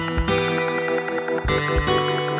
Música